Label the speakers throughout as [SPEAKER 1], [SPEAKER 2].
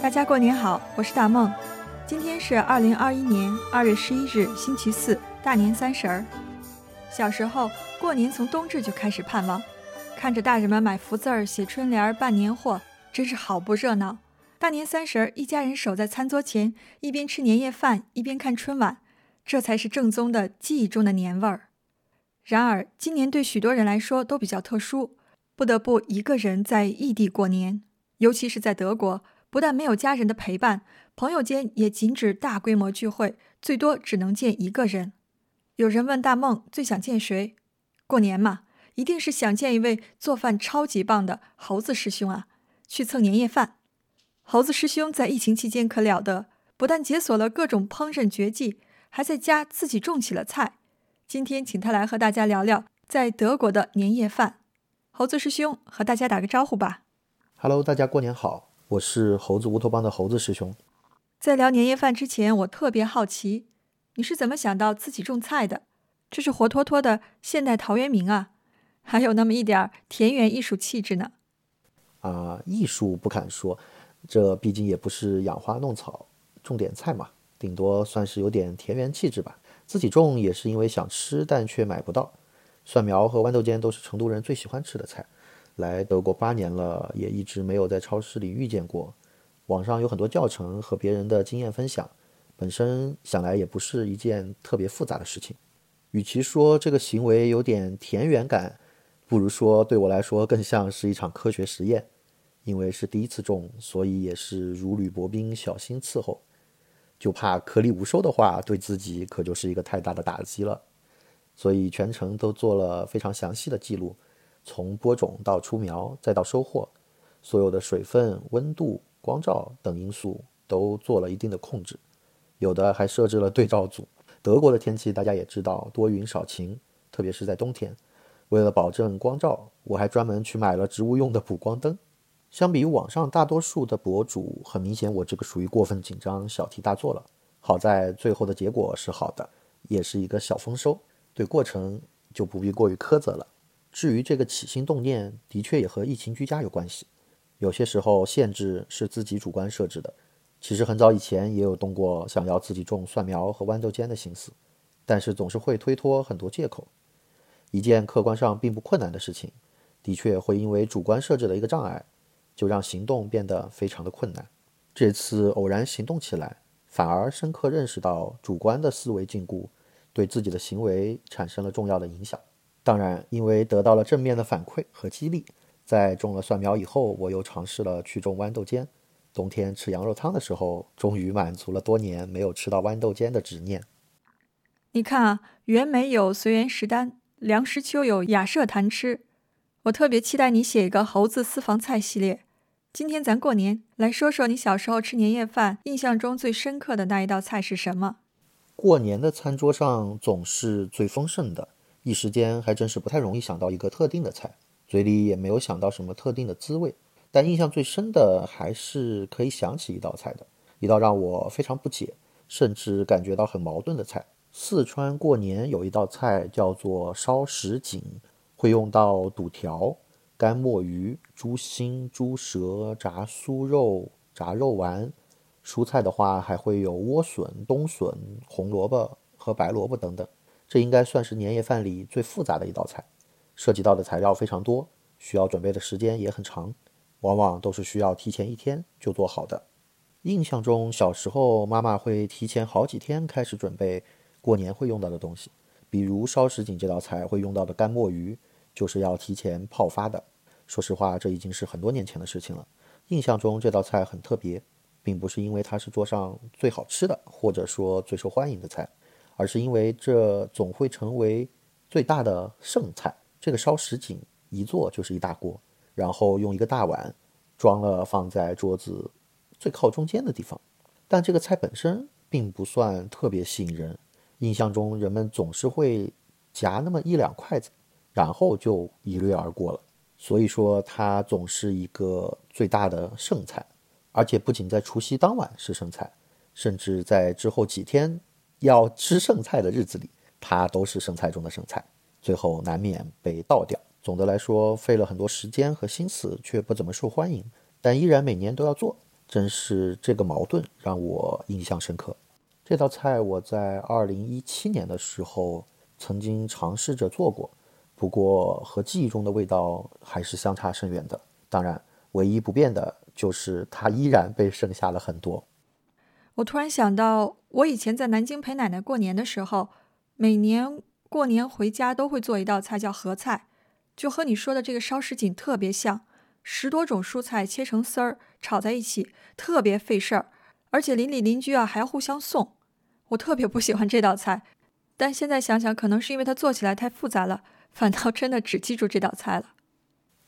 [SPEAKER 1] 大家过年好，我是大梦。今天是二零二一年二月十一日，星期四，大年三十儿。小时候过年从冬至就开始盼望，看着大人们买福字儿、写春联、办年货，真是好不热闹。大年三十儿，一家人守在餐桌前，一边吃年夜饭，一边看春晚，这才是正宗的记忆中的年味儿。然而，今年对许多人来说都比较特殊，不得不一个人在异地过年，尤其是在德国。不但没有家人的陪伴，朋友间也禁止大规模聚会，最多只能见一个人。有人问大梦最想见谁？过年嘛，一定是想见一位做饭超级棒的猴子师兄啊，去蹭年夜饭。猴子师兄在疫情期间可了得，不但解锁了各种烹饪绝技，还在家自己种起了菜。今天请他来和大家聊聊在德国的年夜饭。猴子师兄和大家打个招呼吧。
[SPEAKER 2] Hello，大家过年好。我是猴子乌托邦的猴子师兄。
[SPEAKER 1] 在聊年夜饭之前，我特别好奇，你是怎么想到自己种菜的？这是活脱脱的现代陶渊明啊，还有那么一点田园艺术气质呢。
[SPEAKER 2] 啊，艺术不敢说，这毕竟也不是养花弄草，种点菜嘛，顶多算是有点田园气质吧。自己种也是因为想吃，但却买不到。蒜苗和豌豆尖都是成都人最喜欢吃的菜。来德国八年了，也一直没有在超市里遇见过。网上有很多教程和别人的经验分享，本身想来也不是一件特别复杂的事情。与其说这个行为有点田园感，不如说对我来说更像是一场科学实验。因为是第一次种，所以也是如履薄冰，小心伺候。就怕颗粒无收的话，对自己可就是一个太大的打击了。所以全程都做了非常详细的记录。从播种到出苗再到收获，所有的水分、温度、光照等因素都做了一定的控制，有的还设置了对照组。德国的天气大家也知道，多云少晴，特别是在冬天。为了保证光照，我还专门去买了植物用的补光灯。相比于网上大多数的博主，很明显我这个属于过分紧张，小题大做了。好在最后的结果是好的，也是一个小丰收。对过程就不必过于苛责了。至于这个起心动念，的确也和疫情居家有关系。有些时候限制是自己主观设置的。其实很早以前也有动过想要自己种蒜苗和豌豆尖的心思，但是总是会推脱很多借口。一件客观上并不困难的事情，的确会因为主观设置的一个障碍，就让行动变得非常的困难。这次偶然行动起来，反而深刻认识到主观的思维禁锢对自己的行为产生了重要的影响。当然，因为得到了正面的反馈和激励，在种了蒜苗以后，我又尝试了去种豌豆尖。冬天吃羊肉汤的时候，终于满足了多年没有吃到豌豆尖的执念。
[SPEAKER 1] 你看啊，袁枚有随园食单，梁实秋有雅舍谈吃。我特别期待你写一个猴子私房菜系列。今天咱过年，来说说你小时候吃年夜饭印象中最深刻的那一道菜是什么？
[SPEAKER 2] 过年的餐桌上总是最丰盛的。一时间还真是不太容易想到一个特定的菜，嘴里也没有想到什么特定的滋味。但印象最深的还是可以想起一道菜的，一道让我非常不解，甚至感觉到很矛盾的菜。四川过年有一道菜叫做烧什锦，会用到肚条、干墨鱼、猪心、猪舌、炸酥肉、炸肉丸。蔬菜的话还会有莴笋、冬笋、红萝卜和白萝卜等等。这应该算是年夜饭里最复杂的一道菜，涉及到的材料非常多，需要准备的时间也很长，往往都是需要提前一天就做好的。印象中，小时候妈妈会提前好几天开始准备过年会用到的东西，比如烧什锦这道菜会用到的干墨鱼，就是要提前泡发的。说实话，这已经是很多年前的事情了。印象中这道菜很特别，并不是因为它是桌上最好吃的，或者说最受欢迎的菜。而是因为这总会成为最大的剩菜。这个烧什锦一做就是一大锅，然后用一个大碗装了放在桌子最靠中间的地方。但这个菜本身并不算特别吸引人，印象中人们总是会夹那么一两筷子，然后就一掠而过了。所以说它总是一个最大的剩菜，而且不仅在除夕当晚是剩菜，甚至在之后几天。要吃剩菜的日子里，它都是剩菜中的剩菜，最后难免被倒掉。总的来说，费了很多时间和心思，却不怎么受欢迎，但依然每年都要做。正是这个矛盾让我印象深刻。这道菜我在二零一七年的时候曾经尝试着做过，不过和记忆中的味道还是相差甚远的。当然，唯一不变的就是它依然被剩下了很多。
[SPEAKER 1] 我突然想到，我以前在南京陪奶奶过年的时候，每年过年回家都会做一道菜，叫合菜，就和你说的这个烧什锦特别像。十多种蔬菜切成丝儿炒在一起，特别费事儿，而且邻里邻居啊还要互相送。我特别不喜欢这道菜，但现在想想，可能是因为它做起来太复杂了，反倒真的只记住这道菜了。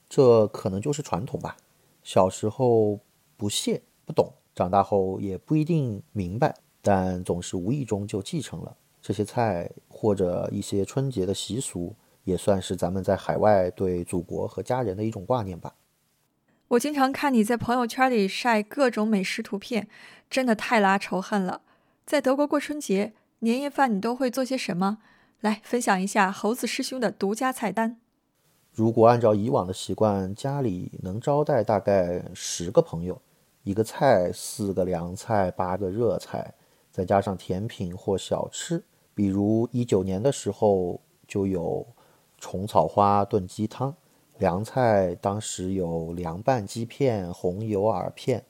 [SPEAKER 2] 这可能就是传统吧。小时候不屑不懂，长大后也不一定明白，但总是无意中就继承了这些菜，或者一些春节的习俗，也算是咱们在海外对祖国和家人的一种挂念吧。
[SPEAKER 1] 我经常看你在朋友圈里晒各种美食图片，真的太拉仇恨了。在德国过春节年夜饭，你都会做些什么？来分享一下猴子师兄的独家菜单。
[SPEAKER 2] 如果按照以往的习惯，家里能招待大概十个朋友，一个菜四个凉菜八个热菜，再加上甜品或小吃，比如一九年的时候就有虫草花炖鸡汤。凉菜当时有凉拌鸡片、红油耳片，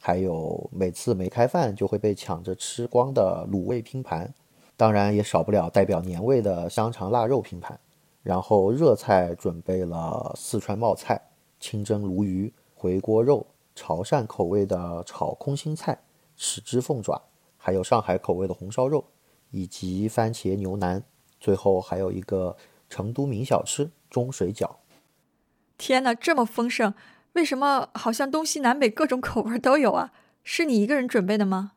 [SPEAKER 2] 还有每次没开饭就会被抢着吃光的卤味拼盘，当然也少不了代表年味的香肠腊肉拼盘。然后热菜准备了四川冒菜、清蒸鲈鱼、回锅肉、潮汕口味的炒空心菜、豉汁凤爪，还有上海口味的红烧肉，以及番茄牛腩。最后还有一个成都名小吃钟水饺。
[SPEAKER 1] 天哪，这么丰盛，为什么好像东西南北各种口味都有啊？是你一个人准备的吗？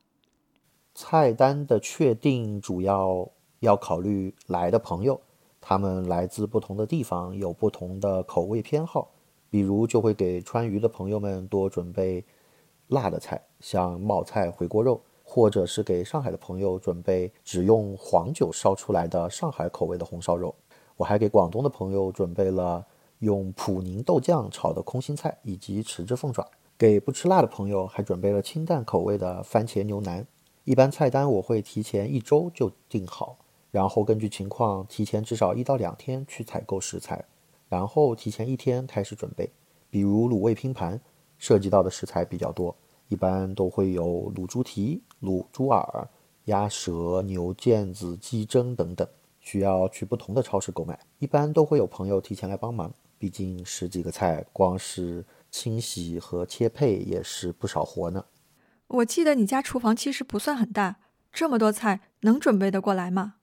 [SPEAKER 2] 菜单的确定主要要考虑来的朋友，他们来自不同的地方，有不同的口味偏好。比如就会给川渝的朋友们多准备辣的菜，像冒菜、回锅肉，或者是给上海的朋友准备只用黄酒烧出来的上海口味的红烧肉。我还给广东的朋友准备了。用普宁豆酱炒的空心菜以及豉汁凤爪，给不吃辣的朋友还准备了清淡口味的番茄牛腩。一般菜单我会提前一周就定好，然后根据情况提前至少一到两天去采购食材，然后提前一天开始准备。比如卤味拼盘，涉及到的食材比较多，一般都会有卤猪蹄、卤猪耳、鸭舌、牛腱子、鸡胗等等，需要去不同的超市购买。一般都会有朋友提前来帮忙。毕竟十几个菜，光是清洗和切配也是不少活呢。
[SPEAKER 1] 我记得你家厨房其实不算很大，这么多菜能准备得过来吗？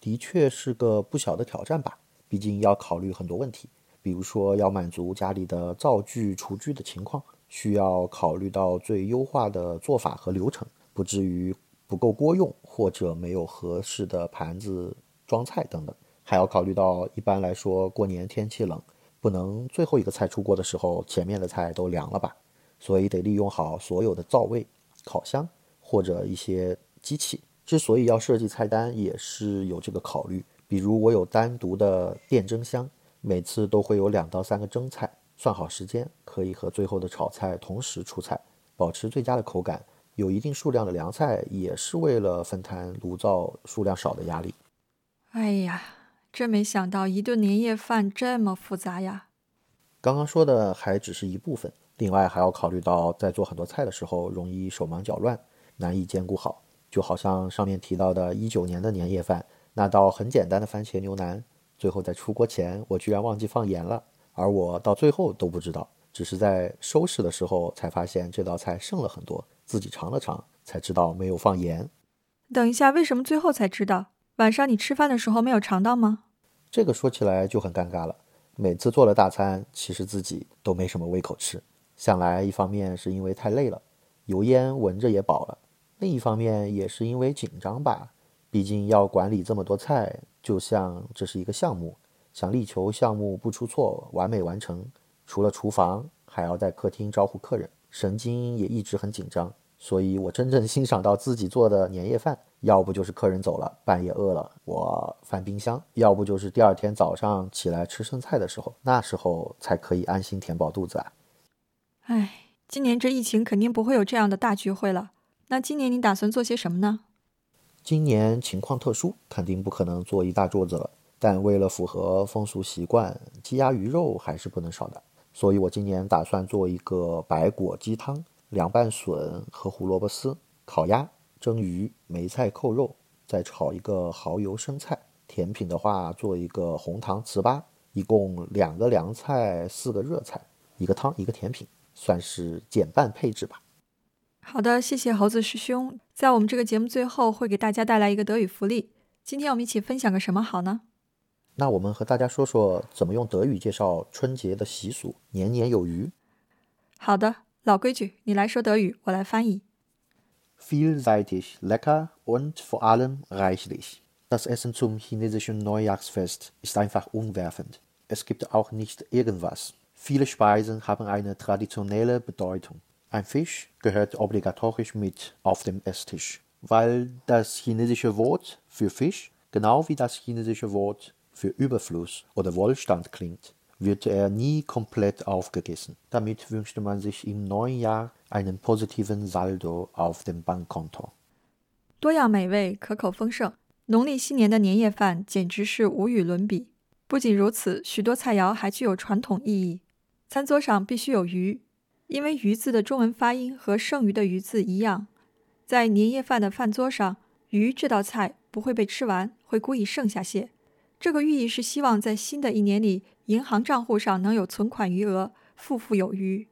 [SPEAKER 2] 的确是个不小的挑战吧。毕竟要考虑很多问题，比如说要满足家里的灶具、厨具的情况，需要考虑到最优化的做法和流程，不至于不够锅用或者没有合适的盘子装菜等等。还要考虑到，一般来说过年天气冷。不能最后一个菜出锅的时候，前面的菜都凉了吧？所以得利用好所有的灶位、烤箱或者一些机器。之所以要设计菜单，也是有这个考虑。比如我有单独的电蒸箱，每次都会有两到三个蒸菜，算好时间，可以和最后的炒菜同时出菜，保持最佳的口感。有一定数量的凉菜，也是为了分摊炉灶数量少的压力。
[SPEAKER 1] 哎呀。真没想到一顿年夜饭这么复杂呀！
[SPEAKER 2] 刚刚说的还只是一部分，另外还要考虑到在做很多菜的时候容易手忙脚乱，难以兼顾好。就好像上面提到的一九年的年夜饭，那道很简单的番茄牛腩，最后在出锅前我居然忘记放盐了，而我到最后都不知道，只是在收拾的时候才发现这道菜剩了很多，自己尝了尝才知道没有放盐。
[SPEAKER 1] 等一下，为什么最后才知道？晚上你吃饭的时候没有尝到吗？
[SPEAKER 2] 这个说起来就很尴尬了。每次做了大餐，其实自己都没什么胃口吃。想来一方面是因为太累了，油烟闻着也饱了；另一方面也是因为紧张吧。毕竟要管理这么多菜，就像这是一个项目，想力求项目不出错、完美完成。除了厨房，还要在客厅招呼客人，神经也一直很紧张。所以我真正欣赏到自己做的年夜饭。要不就是客人走了，半夜饿了，我翻冰箱；要不就是第二天早上起来吃剩菜的时候，那时候才可以安心填饱肚子啊。
[SPEAKER 1] 哎，今年这疫情肯定不会有这样的大聚会了。那今年你打算做些什么呢？
[SPEAKER 2] 今年情况特殊，肯定不可能做一大桌子了。但为了符合风俗习惯，鸡鸭鱼肉还是不能少的。所以我今年打算做一个白果鸡汤、凉拌笋和胡萝卜丝、烤鸭、蒸鱼、梅菜扣肉，再炒一个蚝油生菜。甜品的话，做一个红糖糍粑。一共两个凉菜，四个热菜，一个汤，一个甜品，算是减半配置吧。
[SPEAKER 1] 好的，谢谢猴子师兄。在我们这个节目最后，会给大家带来一个德语福利。今天我们一起分享个什么好呢？
[SPEAKER 2] 那我们和大家说说怎么用德语介绍春节的习俗，年年有余。
[SPEAKER 1] 好的，老规矩，你来说德语，我来翻译。
[SPEAKER 2] Vielseitig, lecker und vor allem reichlich. Das Essen zum chinesischen Neujahrsfest ist einfach umwerfend. Es gibt auch nicht irgendwas. Viele Speisen haben eine traditionelle Bedeutung. Ein Fisch gehört obligatorisch mit auf dem Esstisch, weil das chinesische Wort für Fisch genau wie das chinesische Wort für Überfluss oder Wohlstand klingt, wird er nie komplett aufgegessen. Damit wünschte man sich im neuen Jahr einen positiven Saldo auf dem Bankkonto.
[SPEAKER 1] 多样美味，可口丰盛。农历新年的年夜饭简直是无与伦比。不仅如此，许多菜肴还具有传统意义。餐桌上必须有鱼， 因为“鱼”字的中文发音和剩余的“鱼”字一样。在年夜饭的饭桌上，鱼这道菜不会被吃完，会故意剩下些。这个寓意是希望在新的一年里，银行账户上能有存款余额，富富有余。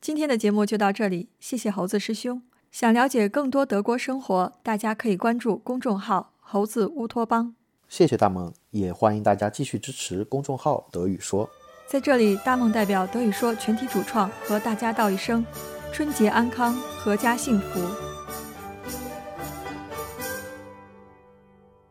[SPEAKER 1] 今天的节目就到这里，谢谢猴子师兄。想了解更多德国生活，大家可以关注公众号。猴子乌托邦，
[SPEAKER 2] 谢谢大梦，也欢迎大家继续支持公众号德语说。
[SPEAKER 1] 在这里，大梦代表德语说全体主创和大家道一声：春节安康，阖家幸福。